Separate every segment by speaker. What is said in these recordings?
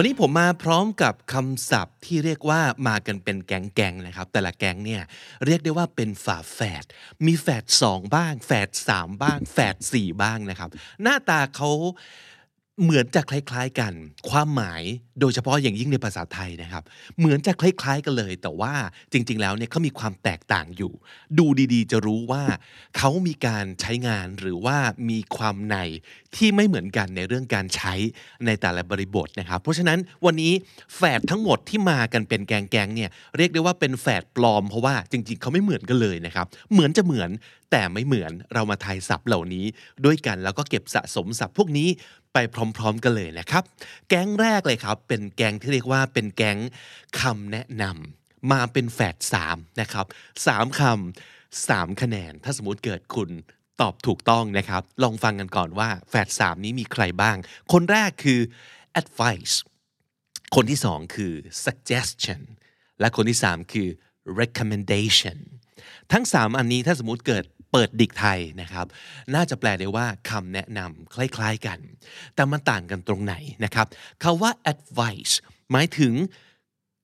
Speaker 1: วันนี้ผมมาพร้อมกับคำศัพท์ที่เรียกว่ามากันเป็นแก๊งๆนะครับ แต่ละแก๊งเนี่ยเรียกได้ว่าเป็นฝาแฝดมีแฝดสองบ้าง แฝดสามบ้าง แฝดสี่บ้างนะครับ หน้าตาเขา เหมือนจะคล้ายๆกัน ความหมายโดยเฉพาะอย่างยิ่งในภาษาไทยนะครับ เหมือนจะคล้ายๆกันเลย แต่ว่าจริง ๆ แล้วเนี่ยเขามีความแตกต่างอยู่ ดูดีๆ จะรู้ว่าเขามีการใช้งานหรือว่ามีความในที่ไม่เหมือนกันในเรื่องการใช้ในแต่ละบริบทนะครับ เพราะฉะนั้นวันนี้แฝดทั้งหมดที่มากันเป็นแกงๆเนี่ยเรียกได้ว่าเป็นแฝดปลอมเพราะว่าจริง ๆเขาไม่เหมือนกันเลยนะครับ เหมือนจะเหมือนแต่ไม่เหมือนเรามาทายศัพท์เหล่านี้ด้วยกันแล้วก็เก็บสะสมศัพท์พวกนี้ ไปพร้อม ๆ กันเลยนะครับ แก๊งแรกเลยครับ เป็นแก๊งที่เรียกว่าเป็นแก๊งคำแนะนำมาเป็นแฝดสามนะครับสามคำสามคะแนน ถ้าสมมติเกิดคุณตอบถูกต้องนะครับ ลองฟังกันก่อนว่าแฝดสามนี้มีใครบ้าง คนแรกคือ advice คนที่สองคือ suggestion และคนที่สามคือ recommendation ทั้ง3อันนี้ถ้าสมมติเกิด เปิดดิกไทยนะครับ น่าจะแปลได้ว่าคำแนะนำคล้ายๆกัน แต่มันต่างกันตรงไหนนะครับคาว่า advice หมายถึง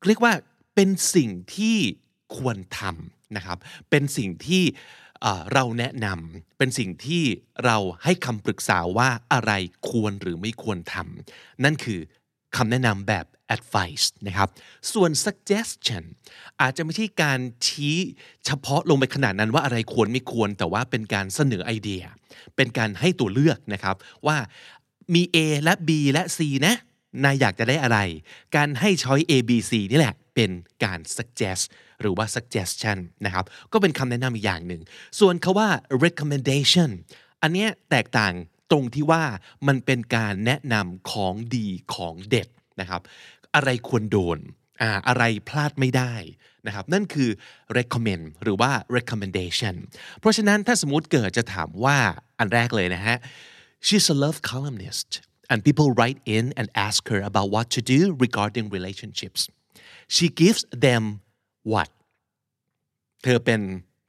Speaker 1: เรียกว่าเป็นสิ่งที่ควรทำนะครับ เป็นสิ่งที่เอ่อเราแนะนำเป็นสิ่งที่เราให้คำปรึกษาว่าอะไรควรหรือไม่ควรทำนั่นคือคำแนะนำแบบ advice นะครับ ส่วน suggestion อาจจะไม่ใช่การชี้เฉพาะลงไปขนาดนั้นว่าอะไรควรไม่ควร แต่ว่าเป็นการเสนอไอเดีย เป็นการให้ตัวเลือกนะครับว่ามี A และ B และ C นะนายอยากจะได้อะไร การให้ช้อย A B C นี่แหละเป็นการ suggest หรือว่า suggestion นะครับ ก็เป็นคำแนะนำอีกอย่างหนึ่ง ส่วนคาว่า recommendation อันเนี้ยแตกต่างตรงที่ว่ามันเป็นการแนะนำของดีของเด็ดนะครับ อะไรควรโดนอ่าอะไรพลาดไม่ได้นะครับนั่นคือ recommend หรือว่า recommendation เพราะฉะนั้นถ้าสมมติเกิดจะถามว่าอันแรกเลยนะฮะ she's a love columnist and people write in and ask her about what to do regarding relationships she gives them what เธอเป็น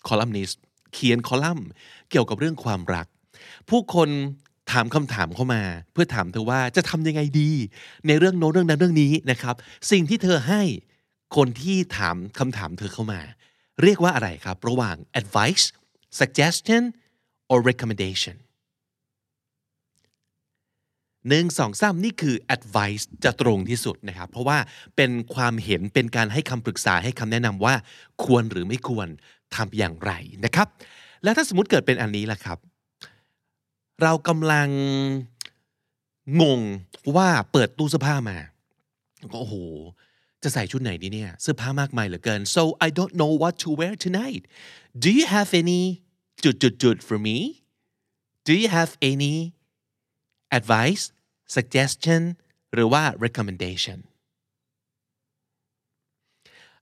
Speaker 1: คอลัมนิสต์เขียนคอลัมน์เกี่ยวกับเรื่องความรัก ผู้คน ถามคำถามเข้ามา เพื่อถามเธอว่าจะทำยังไงดี ในเรื่องโน้นเรื่องนั้นเรื่องนี้นะครับ สิ่งที่เธอให้คนที่ถามคำถามเธอเข้ามา เรียกว่าอะไรครับ ระหว่าง advice suggestion or recommendation หนึ่งสองสามนี่คือ advice จะตรงที่สุดนะครับ เพราะว่าเป็นความเห็นเป็นการให้คำปรึกษาให้คำแนะนำว่า ควรหรือไม่ควรทำอย่างไรนะครับ แล้วถ้าสมมติเกิดเป็นอันนี้ล่ะครับ เรากำลังงงว่าเปิดตู้เสื้อผ้ามาก็โอ้โหจะใส่ชุดไหนดีเนี่ยเสื้อผ้ามากมายเหลือเกิน so I don't know what to wear tonight do you have any จุดจุดจุด for me do you have any advice suggestion หรือว่า recommendation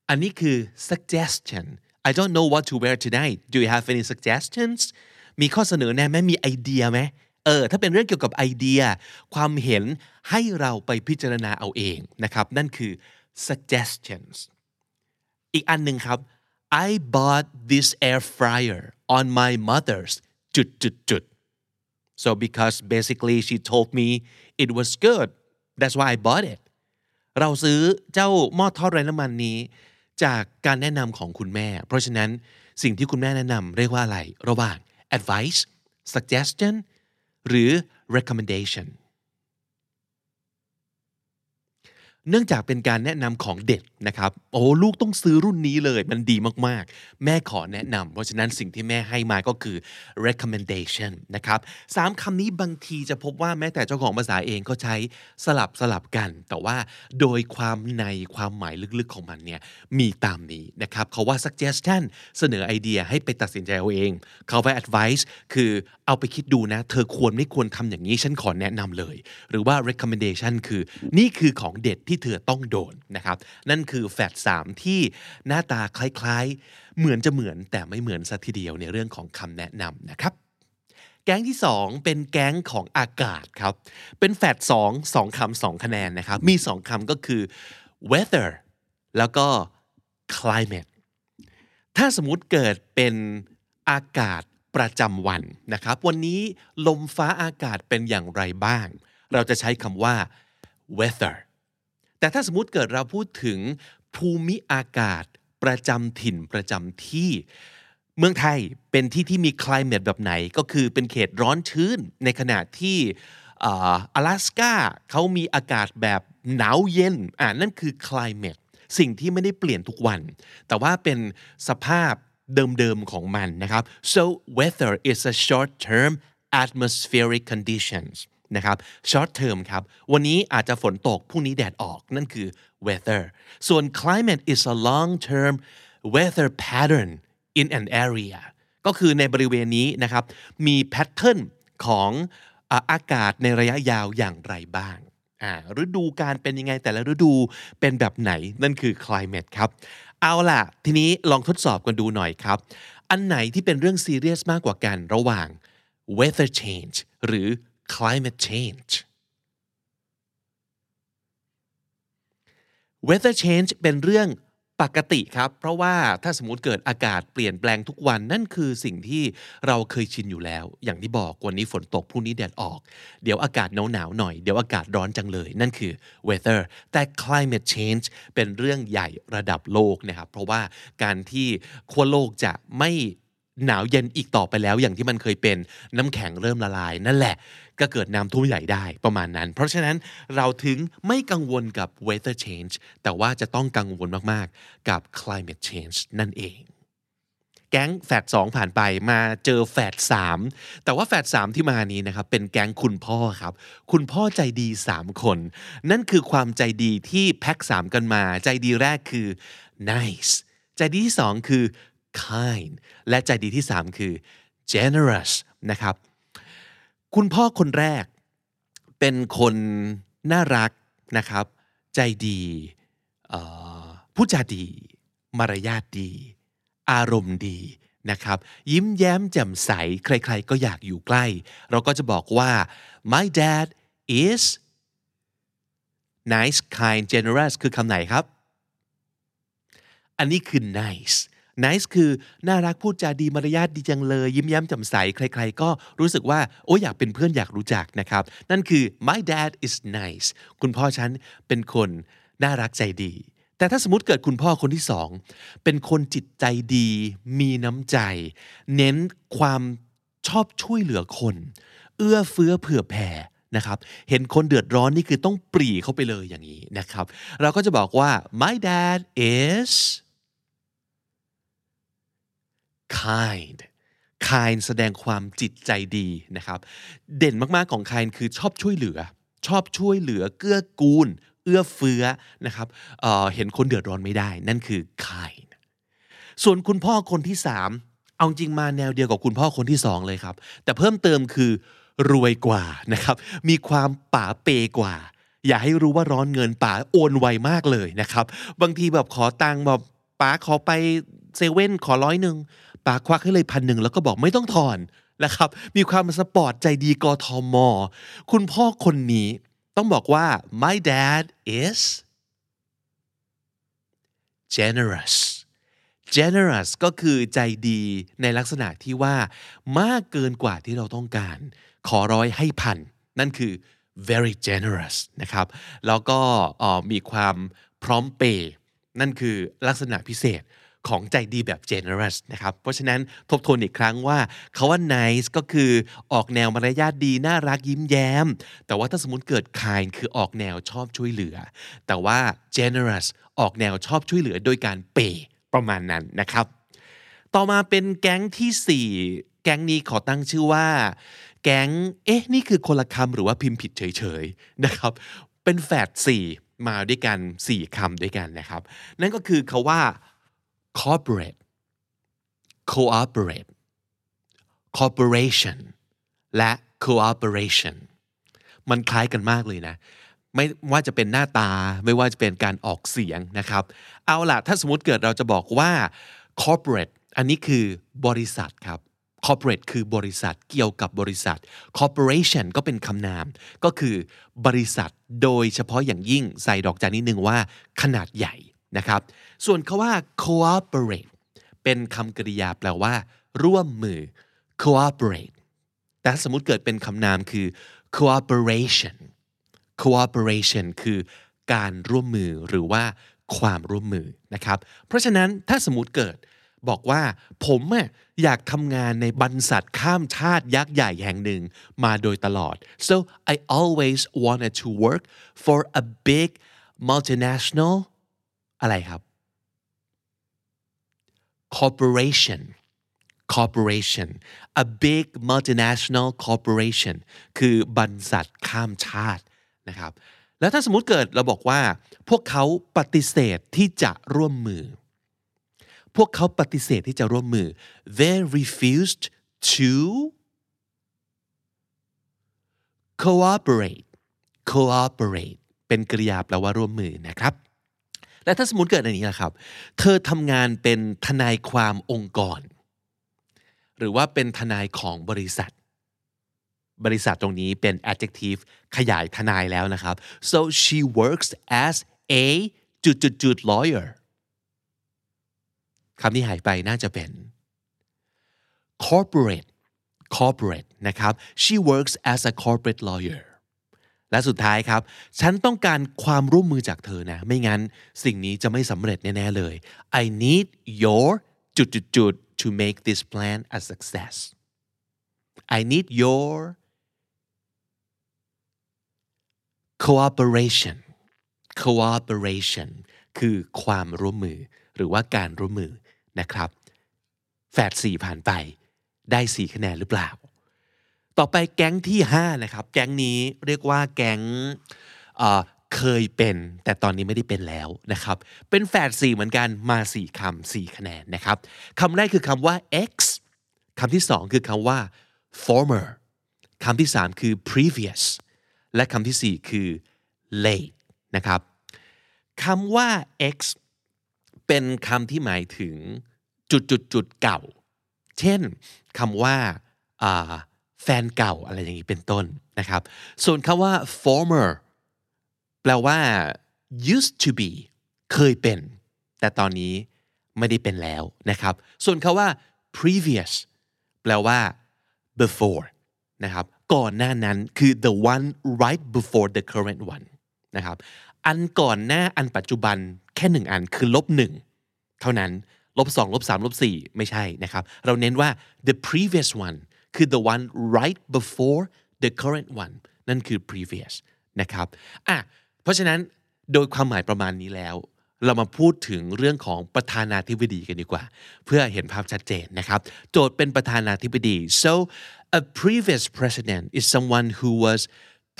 Speaker 1: อันนี้คือ suggestion I don't know what to wear tonight do you have any suggestions มีข้อเสนอแนะไหมมีไอเดียไหมเออถ้าเป็นเรื่องเกี่ยวกับไอเดีย ความเห็นให้เราไปพิจารณาเอาเองนะครับ นั่นคือ suggestions อีกอันหนึ่งครับ I bought this air fryer on my mother's จุดจุดจุด so because basically she told me it was good that's why I bought it เราซื้อเจ้าหม้อทอดไร้น้ำมันนี้ จากการแนะนำของคุณแม่ เพราะฉะนั้นสิ่งที่คุณแม่แนะนำเรียกว่าอะไร ระหว่าง advice suggestion หรือ recommendation เนื่องจากเป็นการแนะนำของเด็ก นะครับโอ้ลูกต้องซื้อรุ่นนี้เลย มันดีมากๆ แม่ขอแนะนำเพราะฉะนั้นสิ่งที่แม่ให้มาก็คือ recommendation นะครับสามคำนี้บางทีจะพบว่าแม้แต่เจ้าของภาษาเองก็ใช้สลับสลับกัน แต่ว่าโดยความในความหมายลึกๆของมันเนี่ยมีตามนี้นะครับเขาว่า suggestion เสนอไอเดียให้ไปตัดสินใจเอาเองเขาว่า advice คือเอาไปคิดดูนะ เธอควรไม่ควรทำอย่างนี้ฉันขอแนะนำเลย หรือว่า recommendation คือนี่คือของเด็ดที่เธอต้องโดนนะครับนั่นคือคือแฟดสามที่หน้าตาคล้ายๆ เหมือนจะเหมือนแต่ไม่เหมือนสัทีเดียวในเรื่องของคำแนะนำนะครับ แก๊งที่ 2 เป็นแก๊งของอากาศครับ เป็นแฟดสองสองคำสองคะแนนนะครับ มีสองคำก็คือ weather แล้วก็ climate ถ้าสมมติเกิดเป็นอากาศประจำวันนะครับ วันนี้ลมฟ้าอากาศเป็นอย่างไรบ้าง เราจะใช้คำว่า weather แต่ถ้าสมมติเกิดเราพูดถึงภูมิอากาศประจำถิ่นประจำที่ เมืองไทยเป็นที่ที่มี climate แบบไหน ก็คือเป็นเขตร้อนชื้นในขณะที่阿拉สกาเขามีอากาศแบบหนาวเย็นอ่านั่นคือ climate สิ่งที่ไม่ได้เปลี่ยนทุกวัน แต่ว่าเป็นสภาพเดิมๆของมันนะครับ so weather is a short term atmospheric conditions นะครับ short term ครับ วันนี้อาจจะฝนตกพรุ่งนี้แดดออกนั่นคือ weather ส่วน climate is a long term weather pattern in an area ก็คือในบริเวณนี้นะครับ มีแพทเทิร์นของอากาศในระยะยาวอย่างไรบ้างฤดูการเป็นยังไงแต่ละฤดูเป็นแบบไหนนั่นคือ climate ครับ เอาล่ะ ทีนี้ลองทดสอบกันดูหน่อยครับ อันไหนที่เป็นเรื่องซีเรียสมากกว่ากันระหว่าง weather change หรือ climate change weather change เป็นเรื่องปกติครับ เพราะว่าถ้าสมมติเกิดอากาศเปลี่ยนแปลงทุกวันนั่นคือสิ่งที่เราเคยชินอยู่แล้ว อย่างที่บอกวันนี้ฝนตกพรุ่งนี้แดดออก เดี๋ยวอากาศหนาวหนาวหน่อย เดี๋ยวอากาศร้อนจังเลย นั่นคือ weather แต่ climate change เป็นเรื่องใหญ่ระดับโลกนะครับ เพราะว่าการที่ขั้วโลกจะไม่หนาวเย็นอีกต่อไปแล้ว อย่างที่มันเคยเป็นน้ำแข็งเริ่มละลาย นั่นแหละ ก็เกิดน้ำท่วมใหญ่ได้ประมาณนั้น เพราะฉะนั้นเราถึงไม่กังวลกับ weather change แต่ว่าจะต้องกังวลมากๆ กับ climate change นั่นเอง แก๊งแฟดสองผ่านไปมาเจอแฟดสามแต่ว่าแฟดสามที่มานี้นะครับ เป็นแก๊งคุณพ่อครับ คุณพ่อใจดีสามคน นั่นคือความใจดีที่แพ็กสามกันมา ใจดีแรกคือ nice ใจดีที่สองคือ kind และใจดีที่สามคือ generous นะครับ คุณพ่อคนแรก เป็นคนน่ารักนะครับ ใจดีพูดจาดี มารยาทดี อารมณ์ดีนะครับ ยิ้มแย้มแจ่มใส ใครๆ ก็อยากอยู่ใกล้ เราก็จะบอกว่า my dad is nice kind generous คือคำไหนครับ อันนี้คือ nice nice คือน่ารักพูดจาดีมารยาทดีจังเลย ยิ้มแย้มแจ่มใส ใคร ๆ ก็รู้สึกว่า โอ้อยากเป็นเพื่อนอยากรู้จักนะครับ นั่นคือ my dad is nice คุณพ่อฉันเป็นคนน่ารักใจดี แต่ถ้าสมมติเกิดคุณพ่อคนที่สอง เป็นคนจิตใจดี มีน้ำใจ เน้นความชอบช่วยเหลือคน เอื้อเฟื้อเผื่อแผ่นะครับเห็นคนเดือดร้อนนี่คือต้องปรีเข้าไปเลยอย่างนี้นะครับ เราก็จะบอกว่า my dad is kind kind แสดงความจิตใจดีนะครับ เด่นมากๆของ kind คือชอบช่วยเหลือ ชอบช่วยเหลือเกื้อกูล เอื้อเฟื้อนะครับเเห็นคนเดือดร้อนไม่ได้ นั่นคือ kind ส่วนคุณพ่อคนที่สามเอาจริงมาแนวเดียวกับคุณพ่อคนที่สองเลยครับ แต่เพิ่มเติมคือรวยกว่านะครับ มีความป่าเปกว่า อย่าให้รู้ว่าร้อนเงินป่าโอนไวมากเลยนะครับ บางทีแบบขอตังค์แบบป๋าขอไปเซเว่นขอร้อยหนึ่ง ปาควักให้เลยพันหนึ่งแล้วก็บอกไม่ต้องถอนนะครับ มีความสปอร์ตใจดีกทม คุณพ่อคนนี้ต้องบอกว่า my dad is generous generous ก็คือใจดีในลักษณะที่ว่ามากเกินกว่าที่เราต้องการ ขอร้อยให้พัน นั่นคือ very generous นะครับ แล้วก็มีความพร้อมเปย์นั่นคือลักษณะพิเศษ ของใจดีแบบ generous นะครับ เพราะฉะนั้นทบทวนอีกครั้งว่าคาว่า nice ก็คือออกแนวมารยาทดี น่ารักยิ้มแย้ม แต่ว่าถ้าสมมติเกิด kind คือออกแนวชอบช่วยเหลือ แต่ว่า generous ออกแนวชอบช่วยเหลือโดยการเปย์ประมาณนั้นนะครับ ต่อมาเป็นแก๊งที่ 4 แก๊งนี้ขอตั้งชื่อว่า แก๊ง เอ๊ะ นี่คือคนละคำหรือว่าพิมพ์ผิดเฉยๆนะครับ เป็นแฝดสี่มาด้วยกัน 4คำด้วยกันนะครับ นั่นก็คือคาว่า corporate cooperate corporation และ cooperation มันคล้ายกันมากเลยนะ ไม่ว่าจะเป็นหน้าตาไม่ว่าจะเป็นการออกเสียงนะครับ เอาล่ะ ถ้าสมมติเกิดเราจะบอกว่า corporate อันนี้คือบริษัทครับ corporate คือบริษัทเกี่ยวกับบริษัท corporation ก็เป็นคำนาม ก็คือบริษัทโดยเฉพาะอย่างยิ่งใส่ดอกจันนิดนึงว่าขนาดใหญ่ นะครับ ส่วนคาว่า cooperate เป็นคำกริยาแปลว่า ร่วมมือ cooperate แต่สมมติเกิดเป็นคำนามคือ cooperation cooperation คือการร่วมมือหรือว่าความร่วมมือนะครับ เพราะฉะนั้นถ้าสมมติเกิดบอกว่าผมอยากทำงานในบรรษัทข้ามชาติยักษ์ใหญ่แห่งหนึ่งมาโดยตลอด so I always wanted to work for a big multinational อะไรครับ corporation corporation a big multinational corporation คือบรรษัทข้ามชาตินะครับ แล้วถ้าสมมุติเกิดเราบอกว่า พวกเขาปฏิเสธที่จะร่วมมือ พวกเขาปฏิเสธที่จะร่วมมือ they refused to cooperate cooperate เป็นกริยาแปลว่าร่วมมือนะครับ และถ้าสมมติเกิดอันนี้นะครับ เธอทำงานเป็นทนายความองค์กร หรือว่าเป็นทนายของบริษัท บริษัทตรงนี้เป็น adjective ขยายทนายแล้วนะครับ so she works as a จุดจุดจุด lawyer คำที่หายไปน่าจะเป็น corporate corporate นะครับ she works as a corporate lawyer และสุดท้ายครับ ฉันต้องการความร่วมมือจากเธอนะ ไม่งั้นสิ่งนี้จะไม่สำเร็จแน่ๆเลย I need your จุดจุดจุด to make this plan a success I need your cooperation cooperation คือความร่วมมือหรือว่าการร่วมมือนะครับแฝดสี่ผ่านไปได้สี่คะแนนหรือเปล่า ต่อไปแก๊งที่5นะครับแก๊งนี้เรียกว่าแก๊งเคยเป็นแต่ตอนนี้ไม่ได้เป็นแล้วนะครับ เป็นแฝดสี่เหมือนกันมาสี่คำสี่คะแนนนะครับคำแรกคือคำว่า x คำที่สองคือคำว่า former คำที่สามคือ previous และคำที่สี่คือ late นะครับคำว่า x เป็นคำที่หมายถึงจุดจุดจุดเก่า เช่นคำว่า แฟนเก่าอะไรอย่างนี้เป็นต้นนะครับ ส่วนคำว่า former แปลว่า used to be เคยเป็น แต่ตอนนี้ไม่ได้เป็นแล้วนะครับ ส่วนคำว่า previous แปลว่า before นะครับก่อนหน้านั้นคือ the one right before the current one นะครับอันก่อนหน้าอันปัจจุบันแค่หนึ่งอันคือลบหนึ่งเท่านั้นลบสองลบสามลบสี่ไม่ใช่นะครับ เราเน้นว่า the previous one คือ the one right before the current one นั่นคือ previous นะครับอ่ะเพราะฉะนั้นโดยความหมายประมาณนี้แล้ว เรามาพูดถึงเรื่องของประธานาธิบดีกันดีกว่า เพื่อเห็นภาพชัดเจนนะครับ โจทย์เป็นประธานาธิบดี so a previous president is someone who was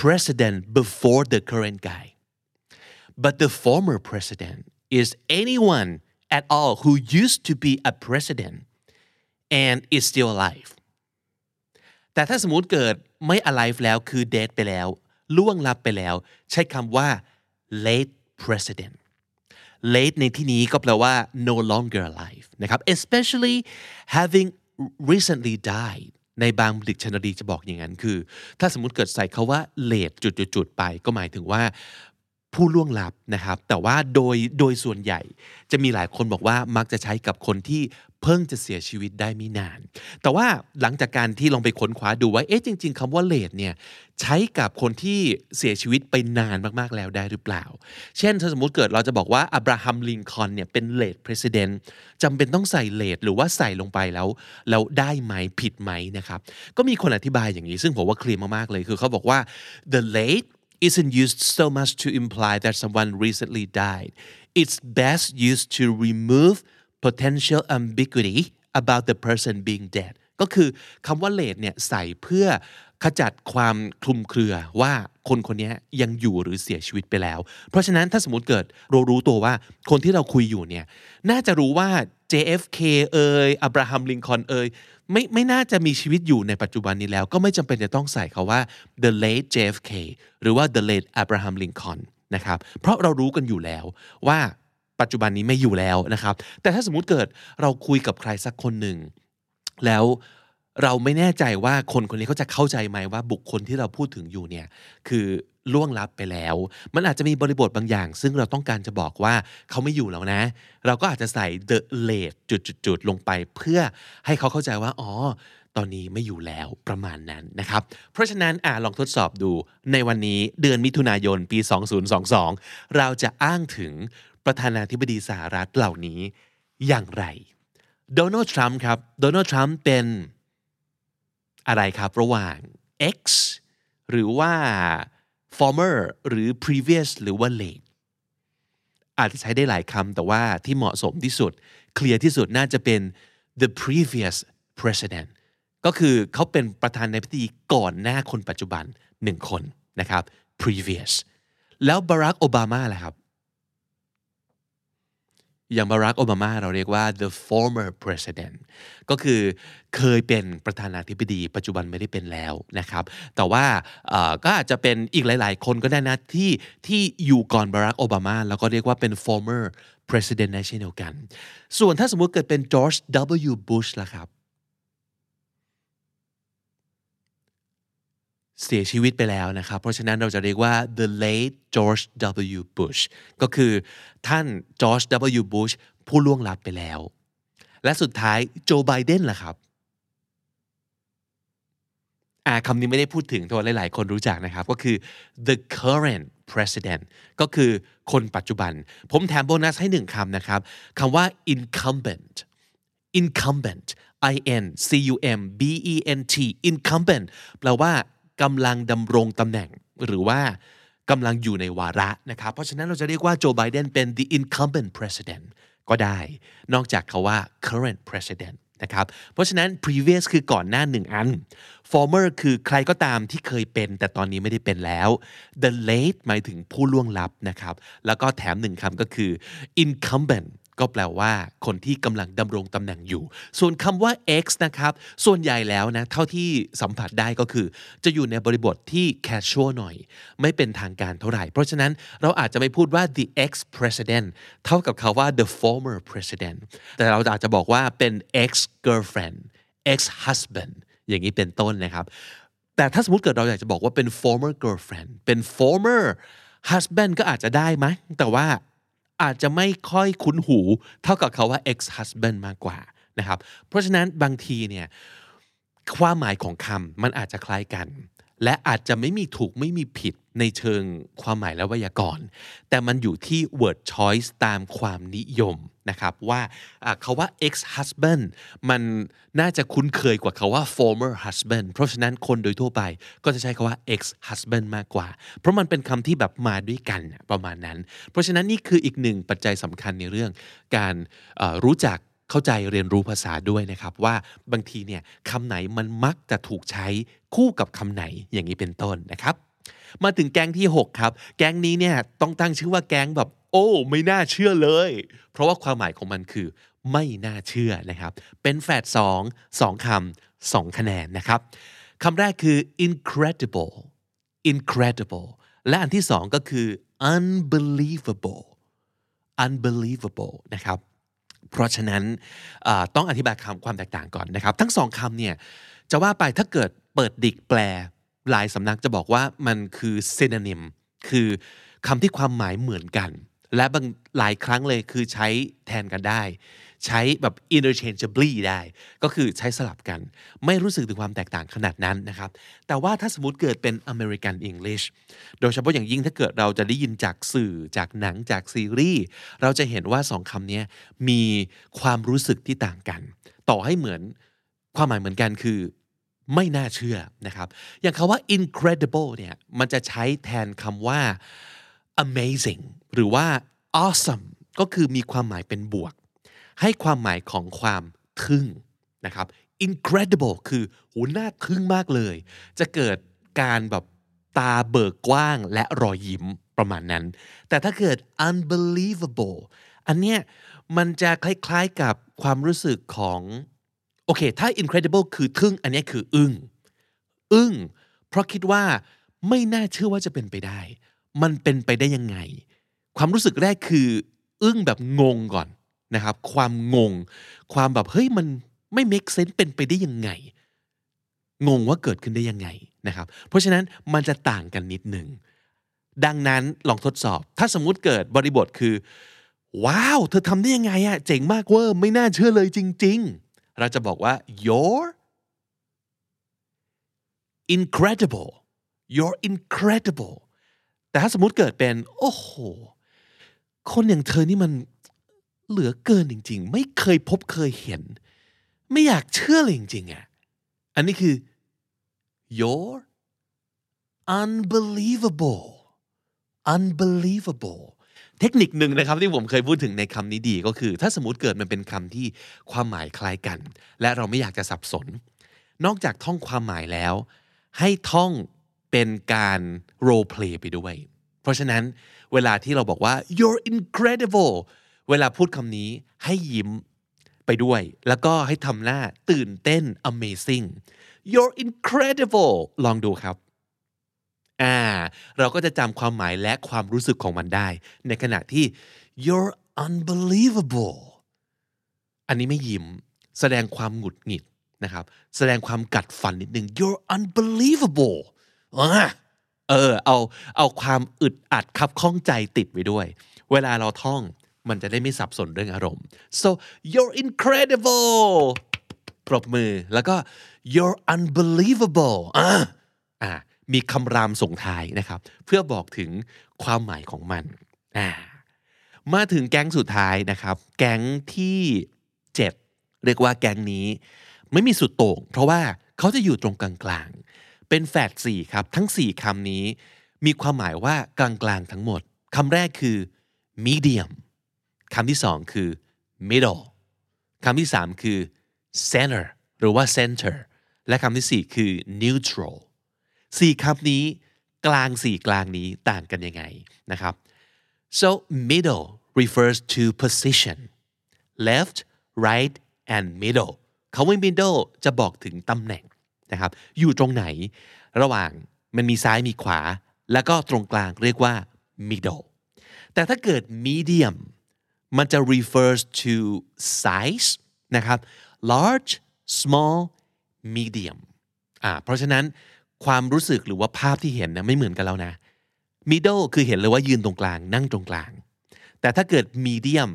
Speaker 1: president before the current guy but the former president is anyone at all who used to be a president and is still alive แต่ถ้าสมมติเกิดไม่ alive แล้วคือ dead ไปแล้ว ล่วงลับไปแล้ว ใช้คำว่า late president late ในที่นี้ก็แปลว่า no longer alive นะครับ especially having recently died ในบางดิกชันนารีจะบอกอย่างนั้นคือ ถ้าสมมติเกิดใส่คาว่า late จุดๆไปก็หมายถึงว่า ผู้ล่วงลับนะครับ แต่ว่าโดยโดยส่วนใหญ่ จะมีหลายคนบอกว่ามักจะใช้กับคนที่ เพิ่งจะเสียชีวิตได้ไม่นาน แต่ว่าหลังจากการที่ลองไปค้นคว้าดูว่าเอ๊ะจริง ๆคำว่าเลดเนี่ยใช้กับคนที่เสียชีวิตไปนานมากๆแล้วได้หรือเปล่า เช่นถ้าสมมติเกิดเราจะบอกว่าอับราฮัมลิงคอนเนี่ยเป็นเลดประธานจำเป็นต้องใส่เลดหรือว่าใส่ลงไปแล้วแล้วได้ไหมผิดไหมนะครับ ก็มีคนอธิบายอย่างนี้ ซึ่งผมว่าเคลียร์มากๆเลยคือเขาบอกว่า the late isn't used so much to imply that someone recently died. It's best used to remove potential ambiguity about the person being dead ก็คือคำว่า late เนี่ยใส่เพื่อขจัดความคลุมเครือว่าคนคนนี้ยังอยู่หรือเสียชีวิตไปแล้ว เพราะฉะนั้นถ้าสมมติเกิดเรารู้ตัวว่าคนที่เราคุยอยู่เนี่ยน่าจะรู้ว่า JFK เอยอับราฮัมลิงคอนเอยไม่ไม่น่าจะมีชีวิตอยู่ในปัจจุบันนี้แล้ว ก็ไม่จำเป็นจะต้องใส่คาว่า the late JFK หรือว่า the late Abraham Lincoln นะครับเพราะเรารู้กันอยู่แล้วว่า ปัจจุบันนี้ไม่อยู่แล้วนะครับ แต่ถ้าสมมุติเกิดเราคุยกับใครสักคนหนึ่ง แล้วเราไม่แน่ใจว่าคนคนนี้เขาจะเข้าใจไหมว่าบุคคลที่เราพูดถึงอยู่เนี่ยคือล่วงลับไปแล้ว มันอาจจะมีบริบทบางอย่าง ซึ่งเราต้องการจะบอกว่าเขาไม่อยู่แล้วนะ เราก็อาจจะใส่ the late จุดๆลงไป เพื่อให้เขาเข้าใจว่าอ๋อตอนนี้ไม่อยู่แล้วประมาณนั้นนะครับ เพราะฉะนั้นอ่าลองทดสอบดูในวันนี้เดือนมิถุนายนปี 2022 เราจะอ้างถึง ประธานาธิบดีสหรัฐเหล่านี้อย่างไรโดนัลด์ทรัมป์ครับโดนัลด์ทรัมป์เป็นอะไรครับ ระหว่าง X หรือว่า former หรือ previous หรือว่า late อาจจะใช้ได้หลายคำแต่ว่าที่เหมาะสมที่สุด เคลียร์ที่สุดน่าจะเป็น the previous president ก็คือเขาเป็นประธานาธิบดีก่อนหน้าคนปัจจุบันหนึ่งคนนะครับ previous แล้วบารักโอบามาล่ะครับ อย่างบารักโอบามาเราเรียกว่า the former president ก็คือเคยเป็นประธานาธิบดี ปัจจุบันไม่ได้เป็นแล้วนะครับ แต่ว่าก็อาจจะเป็นอีกหลาย ๆ คนก็ได้นะที่ที่อยู่ก่อนบารักโอบามาแล้วก็เรียกว่าเป็น former president ในเช่นเดียวกัน ส่วนถ้าสมมุติเกิดเป็น George W Bush ล่ะครับ เสียชีวิตไปแล้วนะครับ เพราะฉะนั้นเราจะเรียกว่า the late George W Bush ก็คือท่าน George W Bush ผู้ล่วงลับไปแล้ว และสุดท้ายโจไบเดนล่ะครับอ่าคำนี้ไม่ได้พูดถึงตัวหลาย ๆ คนรู้จักนะครับ ก็คือ the current president ก็คือคนปัจจุบัน ผมแถมโบนัสให้หนึ่งคำนะครับคำว่า incumbent incumbent I N C U M B E N T incumbent แปลว่า กำลังดำรงตำแหน่งหรือว่ากำลังอยู่ในวาระนะครับ เพราะฉะนั้นเราจะเรียกว่าโจไบเดนเป็น the incumbent president ก็ได้ นอกจากคาว่า current president นะครับ เพราะฉะนั้น previous คือก่อนหน้าหนึ่งอัน former คือใครก็ตามที่เคยเป็น แต่ตอนนี้ไม่ได้เป็นแล้ว the late หมายถึงผู้ล่วงลับนะครับ แล้วก็แถมหนึ่งคำก็คือ incumbent ก็แปลว่าคนที่กำลังดำรงตำแหน่งอยู่ ส่วนคำว่า X นะครับ ส่วนใหญ่แล้วนะ เท่าที่สัมผัสได้ก็คือ จะอยู่ในบริบทที่ casual หน่อย ไม่เป็นทางการเท่าไหร่ เพราะฉะนั้นเราอาจจะไม่พูดว่า the ex president เท่ากับคาว่า the former president แต่เราอาจจะบอกว่าเป็น ex girlfriend ex husband อย่างนี้เป็นต้นนะครับ แต่ถ้าสมมติเกิดเราอยากจะบอกว่าเป็น former girlfriend เป็น former husband ก็อาจจะได้ไหมแต่ว่า อาจจะไม่ค่อยคุ้นหู เท่ากับคาว่า ex husband มากกว่านะครับ เพราะฉะนั้นบางทีเนี่ยความหมายของคำมันอาจจะคล้ายกัน และอาจจะไม่มีถูกไม่มีผิด ในเชิงความหมายและไวยากรณ์ แต่มันอยู่ที่ word choice ตามความนิยมนะครับว่าเขาว่า ex husband มันน่าจะคุ้นเคยกว่าเขาว่า former husband เพราะฉะนั้นคนโดยทั่วไปก็จะใช้คาว่า ex husband มากกว่า เพราะมันเป็นคำที่แบบมาด้วยกันประมาณนั้น เพราะฉะนั้นนี่คืออีกหนึ่งปัจจัยสำคัญในเรื่องการรู้จักเข้าใจเรียนรู้ภาษาด้วยนะครับว่าบางทีเนี่ยคำไหนมันมักจะถูกใช้คู่กับคำไหนอย่างนี้เป็นต้นนะครับ มาถึงแก๊งที่ 6 ครับ แก๊งนี้เนี่ยต้องตั้งชื่อว่าแก๊งแบบ โอ้ ไม่น่าเชื่อเลย เพราะว่าความหมายของมันคือ ไม่น่าเชื่อนะครับ เป็นแฝดสองสองคำสองคะแนนนะครับคำแรกคือ incredible incredible และอันที่สองก็คือ unbelievable unbelievable นะครับ เพราะฉะนั้นต้องอธิบายคำความแตกต่างก่อนนะครับ ทั้งสองคำเนี่ยจะว่าไปถ้าเกิดเปิดดิกแปล หลายสำนักจะบอกว่ามันคือ synonym คือคำที่ความหมายเหมือนกัน และบางหลายครั้งเลยคือใช้แทนกันได้ ใช้แบบ interchangeably ได้ ก็คือใช้สลับกัน ไม่รู้สึกถึงความแตกต่างขนาดนั้นนะครับ แต่ว่าถ้าสมมติเกิดเป็น American English โดยเฉพาะอย่างยิ่งถ้าเกิดเราจะได้ยินจากสื่อจากหนังจากซีรีส์ เราจะเห็นว่าสองคำนี้มีความรู้สึกที่ต่างกัน ต่อให้เหมือนความหมายเหมือนกันคือ ไม่น่าเชื่อนะครับ อย่างคาว่า incredible เนี่ยมันจะใช้แทนคำว่า amazing หรือว่า awesome ก็คือมีความหมายเป็นบวก ให้ความหมายของความทึ่งนะครับ incredible คือโหน่าทึ่งมากเลย จะเกิดการแบบตาเบิกกว้างและรอยยิ้มประมาณนั้น แต่ถ้าเกิด unbelievable อันเนี้ยมันจะคล้ายๆกับความรู้สึกของ โอเค ถ้า incredible คือทึ่ง อันนี้คืออึ้ง อึ้ง เพราะคิดว่าไม่น่าเชื่อว่าจะเป็นไปได้ มันเป็นไปได้ยังไง ความรู้สึกแรกคือ อึ้งแบบงงก่อนนะครับ ความงง ความแบบเฮ้ยมันไม่ make sense เป็นไปได้ยังไง งงว่าเกิดขึ้นได้ยังไงนะครับ เพราะฉะนั้นมันจะต่างกันนิดหนึ่ง ดังนั้นลองทดสอบ ถ้าสมมุติเกิดบริบทคือ ว้าว เธอทำได้ยังไงอะเจ๋งมากเวอร์ ไม่น่าเชื่อเลยจริง ๆ เราจะบอกว่า you're incredible you're incredible แต่ถ้าสมมติเกิดเป็น โอ้โห คนอย่างเธอนี่มันเหลือเกินจริง ๆ ไม่เคยพบเคยเห็น ไม่อยากเชื่อเลยจริงๆอะอันนี้คือ you're unbelievable unbelievable เทคนิคหนึ่งนะครับที่ผมเคยพูดถึงในคำนี้ดีก็คือ ถ้าสมมติเกิดมันเป็นคำที่ความหมายคล้ายกัน และเราไม่อยากจะสับสน นอกจากท่องความหมายแล้ว ให้ท่องเป็นการ role play ไปด้วย เพราะฉะนั้นเวลาที่เราบอกว่า you're incredible เวลาพูดคำนี้ให้ยิ้มไปด้วย แล้วก็ให้ทำหน้าตื่นเต้น amazing you're incredible ลองดูครับ อ่า เราก็จะจำความหมายและความรู้สึกของมันได้ ในขณะที่ you're unbelievable อันนี้ไม่ยิ้ม แสดงความหงุดหงิดนะครับ แสดงความกัดฟันนิดนึง you're unbelievable เออ เอาเอาความอึดอัดคับข้องใจติดไว้ด้วย เวลาเราท่องมันจะได้ไม่สับสนเรื่องอารมณ์ so you're incredible ปรบมือแล้วก็ you're unbelievable อ่าอ่า มีคำรามส่งท้ายนะครับ เพื่อบอกถึงความหมายของมันอ่ามาถึงแก๊งสุดท้ายนะครับ แก๊งที่ 7 เรียกว่าแก๊งนี้ ไม่มีสุดโต่ง เพราะว่าเขาจะอยู่ตรงกลางๆ เป็นแฝดสี่ครับ ทั้ง 4คำนี้ มีความหมายว่ากลางๆทั้งหมดคำแรกคือ medium คำที่สองคือ middle คำที่สามคือ center หรือว่า center และคำที่สี่คือ neutral สี่คำนี้กลางสี่กลางนี้ต่างกันยังไงนะครับ so middle refers to position left right and middle คำว่า middle จะบอกถึงตำแหน่งนะครับ อยู่ตรงไหน ระหว่างมันมีซ้ายมีขวา แล้วก็ตรงกลางเรียกว่า middle แต่ถ้าเกิด medium มันจะ refers to size นะครับ large small medium อ่าเพราะฉะนั้น ความรู้สึกหรือว่าภาพที่เห็นนะไม่เหมือนกันแล้วนะ middle คือเห็นเลยว่ายืนตรงกลาง นั่งตรงกลาง แต่ถ้าเกิด medium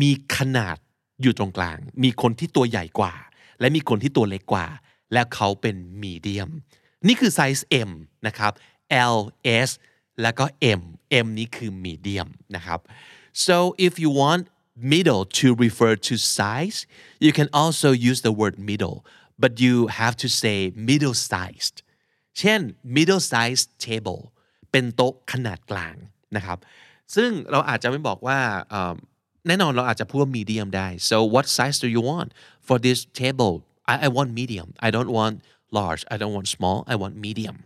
Speaker 1: มีขนาดอยู่ตรงกลาง มีคนที่ตัวใหญ่กว่า และมีคนที่ตัวเล็กกว่า และเขาเป็น medium นี่คือไซส์ M นะครับ L S แล้วก็ M M นี้คือ medium นะครับ so if you want middle to refer to size you can also use the word middle but you have to say middle sized เช่น middle size table เป็นโต๊ะขนาดกลางนะครับ ซึ่งเราอาจจะไม่บอกว่าแน่นอนเราอาจจะพูดว่า medium ได้ so what size do you want for this table I, I want medium I don't want large I don't want small I want medium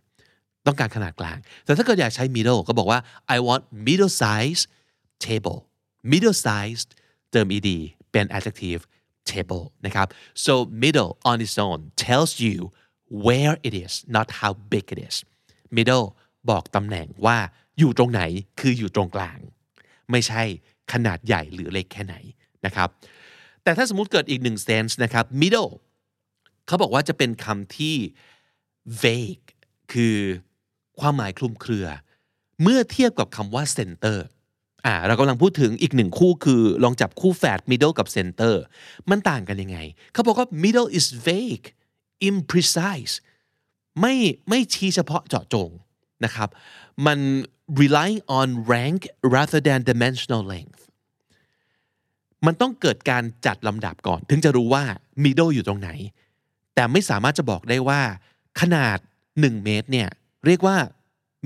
Speaker 1: ต้องการขนาดกลาง แต่ถ้าเกิดอยากใช้ middle ก็บอกว่า I want middle size table middle sized เติม ed เป็น adjective table นะครับ so middle on its own tells you where it is not how big it is middle บอกตำแหน่งว่าอยู่ตรงไหนคืออยู่ตรงกลาง ไม่ใช่ขนาดใหญ่หรือเล็กแค่ไหนนะครับ แต่ถ้าสมมุติเกิดอีกหนึ่ง sense นะครับ middle เขาบอกว่าจะเป็นคำที่ vague คือความหมายคลุมเครือ เมื่อเทียบกับคำว่า center อ่าเรากำลังพูดถึงอีกหนึ่งคู่คือลองจับคู่แฝด middle กับ center มันต่างกันยังไง เขาบอกว่า middle is vague imprecise ไม่ไม่ชี้เฉพาะเจาะจงนะครับ มัน relying on rank rather than dimensional length มันต้องเกิดการจัดลำดับก่อน ถึงจะรู้ว่า middle อยู่ตรงไหน แต่ไม่สามารถจะบอกได้ว่า ขนาด 1 เมตรเนี่ยเรียกว่า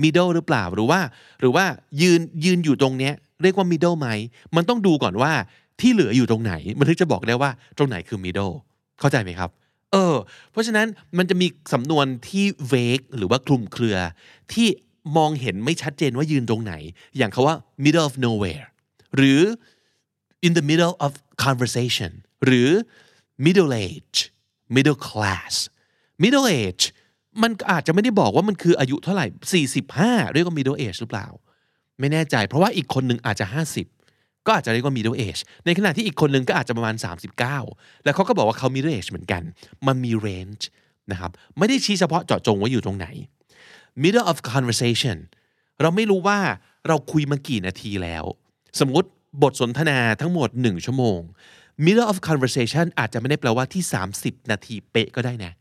Speaker 1: middle หรือเปล่าหรือว่า หรือว่ายืนยืนอยู่ตรงเนี้ยเรียกว่า middle ไหม มันต้องดูก่อนว่าที่เหลืออยู่ตรงไหน มันถึงจะบอกได้ว่าตรงไหนคือ middle เข้าใจไหมครับ เออ เพราะฉะนั้นมันจะมีสำนวนที่ vague หรือว่าคลุมเครือ ที่มองเห็นไม่ชัดเจนว่ายืนตรงไหน อย่างคาว่า middle of nowhere หรือ in the middle of conversation หรือ middle age middle class middle age มันอาจจะไม่ได้บอกว่ามันคืออายุเท่าไหร่ 45 เรียกว่า middle age หรือเปล่า ไม่แน่ใจ เพราะว่าอีกคนหนึ่งอาจจะ 50 ก็อาจจะเรียกว่า middle age ในขณะที่อีกคนหนึ่งก็อาจจะประมาณ 39 แล้วเขาก็บอกว่าเขา middle age เหมือนกัน มันมี range นะครับไม่ได้ชี้เฉพาะเจาะจงว่าอยู่ตรงไหน middle of conversation เราไม่รู้ว่าเราคุยมากี่นาทีแล้ว สมมติบทสนทนาทั้งหมด 1 ชั่วโมง middle of conversation อาจจะไม่ได้แปลว่าที่ 30 นาทีเป๊ะก็ได้นะ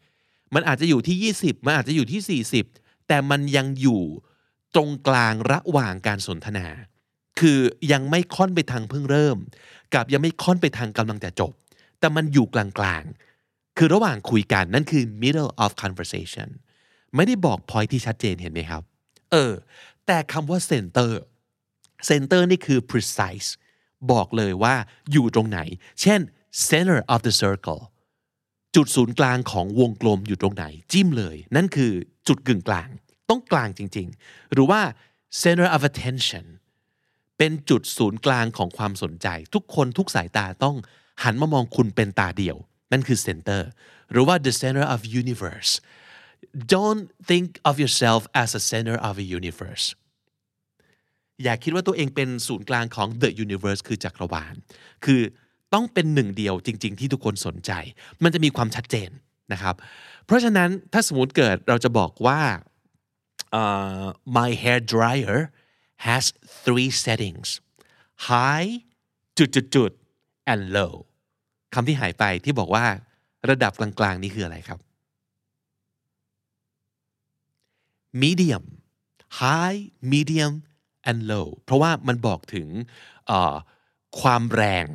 Speaker 1: มันอาจจะอยู่ที่ 20 มันอาจจะอยู่ที่ 40 แต่มันยังอยู่ตรงกลางระหว่างการสนทนา คือยังไม่ค่อนไปทางเพิ่งเริ่ม กับยังไม่ค่อนไปทางกำลังจะจบ แต่มันอยู่กลางๆ คือระหว่างคุยกันนั่นคือ middle of conversation ไม่ได้บอก point ที่ชัดเจนเห็นไหมครับ เออ แต่คำว่า center center นี่คือ precise บอกเลยว่าอยู่ตรงไหน เช่น center of the circle จุดศูนย์กลางของวงกลมอยู่ตรงไหน จิ้มเลย นั่นคือจุดกึ่งกลาง ต้องกลางจริง ๆ หรือว่า center of attention เป็นจุดศูนย์กลางของความสนใจ ทุกคนทุกสายตาต้องหันมามองคุณเป็นตาเดียว นั่นคือ center หรือว่า the center of universe don't think of yourself as a center of a universe อย่าคิดว่าตัวเองเป็นศูนย์กลางของ the universe คือจักรวาล คือต้องเป็นหนึ่งเดียวจริง ๆ ที่ทุกคนสนใจ มันจะมีความชัดเจนนะครับ เพราะฉะนั้นถ้าสมมติเกิดเราจะบอกว่า uh, my hair dryer has three settings high จุดจุดจุด and low คำที่หายไปที่บอกว่า ระดับกลางๆ นี่คืออะไรครับ medium high medium and low เพราะว่ามันบอกถึงความแรง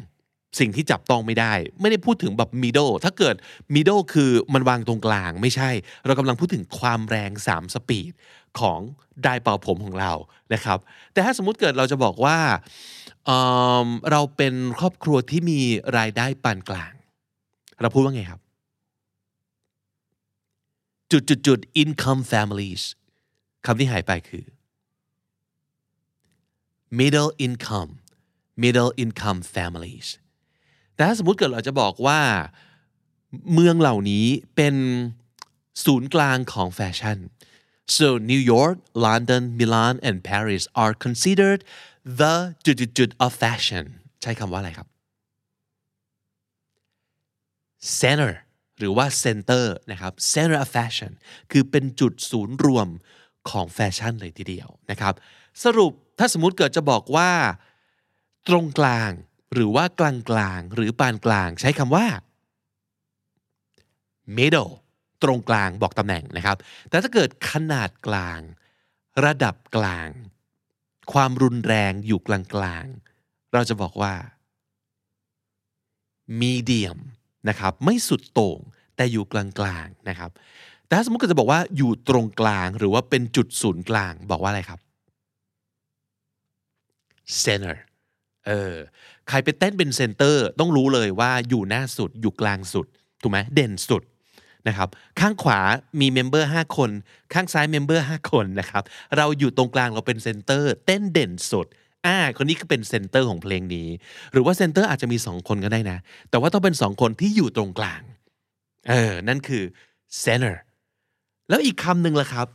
Speaker 1: สิ่งที่จับต้องไม่ได้ ไม่ได้พูดถึงแบบ middle ถ้าเกิด middle คือมันวางตรงกลางไม่ใช่ เรากำลังพูดถึงความแรง 3 สปีดของไดเป่าผมของเรานะครับ แต่ถ้าสมมุติเกิดเราจะบอกว่าเเราเป็นครอบครัวที่มีรายได้ปานกลาง เราพูดว่าไงครับ จุดจุดจุด income families คำที่หายไปคือ middle income middle income families แต่ถ้าสมมติเกิดเราจะบอกว่าเมืองเหล่านี้เป็นศูนย์กลางของแฟชั่น so New York London Milan and Paris are considered the จุดๆ of fashion ใช้คำว่าอะไรครับ center หรือว่า center นะครับ center of fashion คือเป็นจุดศูนย์รวมของแฟชั่นเลยทีเดียวนะครับ สรุปถ้าสมมุติเกิดจะบอกว่า ตรงกลาง หรือว่ากลางกลางหรือปานกลางใช้คำว่า middle ตรงกลางบอกตำแหน่งนะครับ แต่ถ้าเกิดขนาดกลาง ระดับกลาง ความรุนแรงอยู่กลางกลางเราจะบอกว่า medium นะครับไม่สุดโต่งแต่อยู่กลางกลางนะครับ แต่ถ้าสมมติก็จะบอกว่าอยู่ตรงกลางหรือว่าเป็นจุดศูนย์กลางบอกว่าอะไรครับ center เออ ใครไปเต้นเป็นเซนเตอร์ ต้องรู้เลยว่าอยู่หน้าสุดอยู่กลางสุดถูกไหมเด่นสุดนะครับข้างขวามี member 5คน ข้างซ้าย member 5คนนะครับเราอยู่ตรงกลางเราเป็น center เต้นเด่นสุดอ่าคนนี้ก็เป็น center ของเพลงนี้ หรือว่า center อาจจะมี 2 คนก็ได้นะ แต่ว่าต้องเป็น 2 คนที่อยู่ตรงกลางเออนั่นคือ center แล้วอีกคำหนึ่งละครับ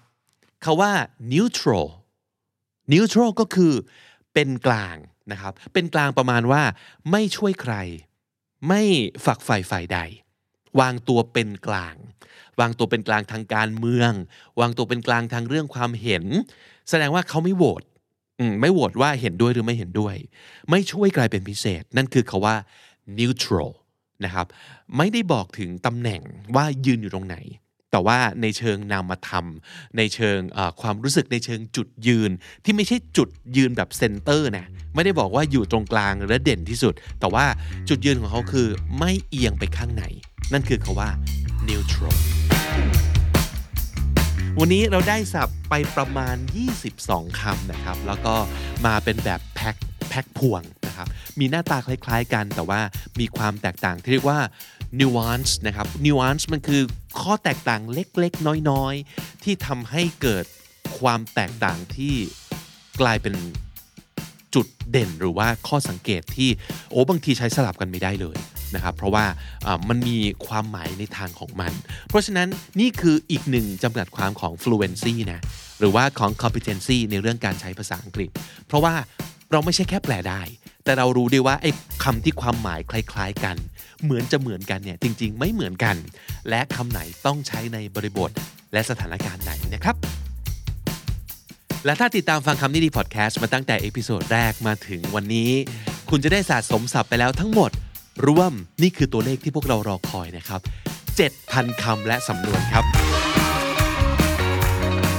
Speaker 1: คำว่า neutral neutral ก็คือเป็นกลาง นะครับ เป็นกลางประมาณว่า ไม่ช่วยใคร ไม่ฝักใฝ่ฝ่ายใด วางตัวเป็นกลาง วางตัวเป็นกลางทางการเมือง วางตัวเป็นกลางทางเรื่องความเห็น แสดงว่าเขาไม่โหวตไม่โหวตว่าเห็นด้วยหรือไม่เห็นด้วย ไม่ช่วยใครเป็นพิเศษ นั่นคือคาว่า neutral นะครับ ไม่ได้บอกถึงตำแหน่งว่ายืนอยู่ตรงไหน แต่ว่าในเชิงนามธรรม ในเชิงความรู้สึกในเชิงจุดยืน ที่ไม่ใช่จุดยืนแบบเซนเตอร์นะไม่ได้บอกว่าอยู่ตรงกลางและเด่นที่สุด แต่ว่าจุดยืนของเขาคือไม่เอียงไปข้างไหน นั่นคือคาว่า neutral วันนี้เราได้สับไปประมาณ 22 คำนะครับ แล้วก็มาเป็นแบบแพ็คแพ็คพวงนะครับ มีหน้าตาคล้ายๆกัน แต่ว่ามีความแตกต่างที่เรียกว่า nuance นะครับ nuance มันคือข้อแตกต่างเล็กๆ น้อยๆ ที่ทำให้เกิดความแตกต่างที่กลายเป็นจุดเด่นหรือว่าข้อสังเกตที่โอ้บางทีใช้สลับกันไม่ได้เลยนะครับเพราะว่าอ่ามันมีความหมายในทางของมัน เพราะฉะนั้นนี่คืออีกหนึ่งจำกัดความของ fluency นะหรือว่าของ competency ในเรื่องการใช้ภาษาอังกฤษ เพราะว่าเราไม่ใช่แค่แปลได้ แต่เรารู้ด้วยว่าไอ้คำที่ความหมายคล้ายๆกัน เหมือนจะเหมือนกันเนี่ยจริง ๆ ไม่เหมือนกัน และคำไหนต้องใช้ในบริบทและสถานการณ์ไหนนะครับ และถ้าติดตามฟังคำนี้ดีพอดแคสต์มาตั้งแต่ episode แรกมาถึงวันนี้ คุณจะได้สะสมศัพท์ไปแล้วทั้งหมด รวมนี่คือตัวเลขที่พวกเรารอคอยนะครับ7,000คำและสำนวนครับ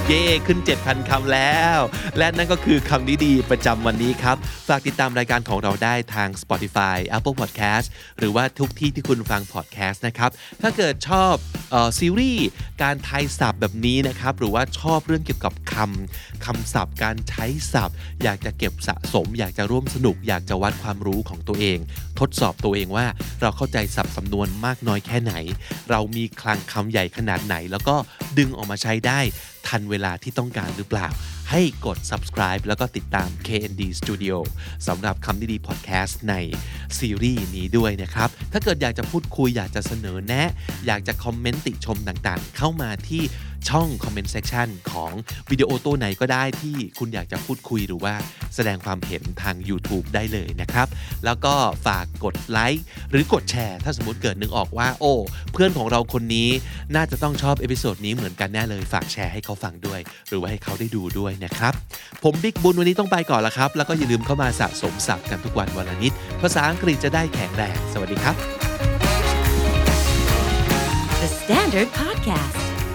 Speaker 1: เย่ขึ้น 7,000 คำแล้ว และนั่นก็คือคำนี้ดีประจำวันนี้ครับ ฝากติดตามรายการของเราได้ทาง Spotify Apple Podcast หรือว่าทุกที่ที่คุณฟัง podcast นะครับ ถ้าเกิดชอบออซีรีส์การไทยศัพท์แบบนี้นะครับ หรือว่าชอบเรื่องเกี่ยวกับคำคำศัพท์ การใช้ศัพท์ อยากจะเก็บสะสม อยากจะร่วมสนุก อยากจะวัดความรู้ของตัวเอง ทดสอบตัวเองว่าเราเข้าใจศัพท์สำนวนมากน้อยแค่ไหน เรามีคลังคำใหญ่ขนาดไหน แล้วก็ดึงออกมาใช้ได้ ทันเวลาที่ต้องการหรือเปล่า ให้กด subscribe แล้วก็ติดตาม KND Studio สำหรับคำนี้ดี podcast ในซีรีส์นี้ด้วยนะครับ ถ้าเกิดอยากจะพูดคุยอยากจะเสนอแนะ อยากจะคอมเมนต์ติชมต่างๆ เข้ามาที่ ช่อง comment section ของวิดีโอตัวไหนก็ได้ที่คุณอยากจะพูดคุยหรือว่าแสดงความเห็นทาง YouTube ได้เลยนะครับ แล้วก็ฝากกดไลค์หรือกดแชร์ ถ้าสมมติเกิดนึกออกว่า โอ้ เพื่อนของเราคนนี้น่าจะต้องชอบ episode นี้เหมือนกันแน่เลย ฝากแชร์ให้เขาฟังด้วย หรือว่าให้เขาได้ดูด้วยนะครับ ผมบิ๊กบุญวันนี้ต้องไปก่อนละครับ แล้วก็อย่าลืมเข้ามาสะสมศัพท์กันทุกวันวันละนิด ภาษาอังกฤษจะได้แข็งแรง สวัสดีครับ
Speaker 2: The Standard Podcast,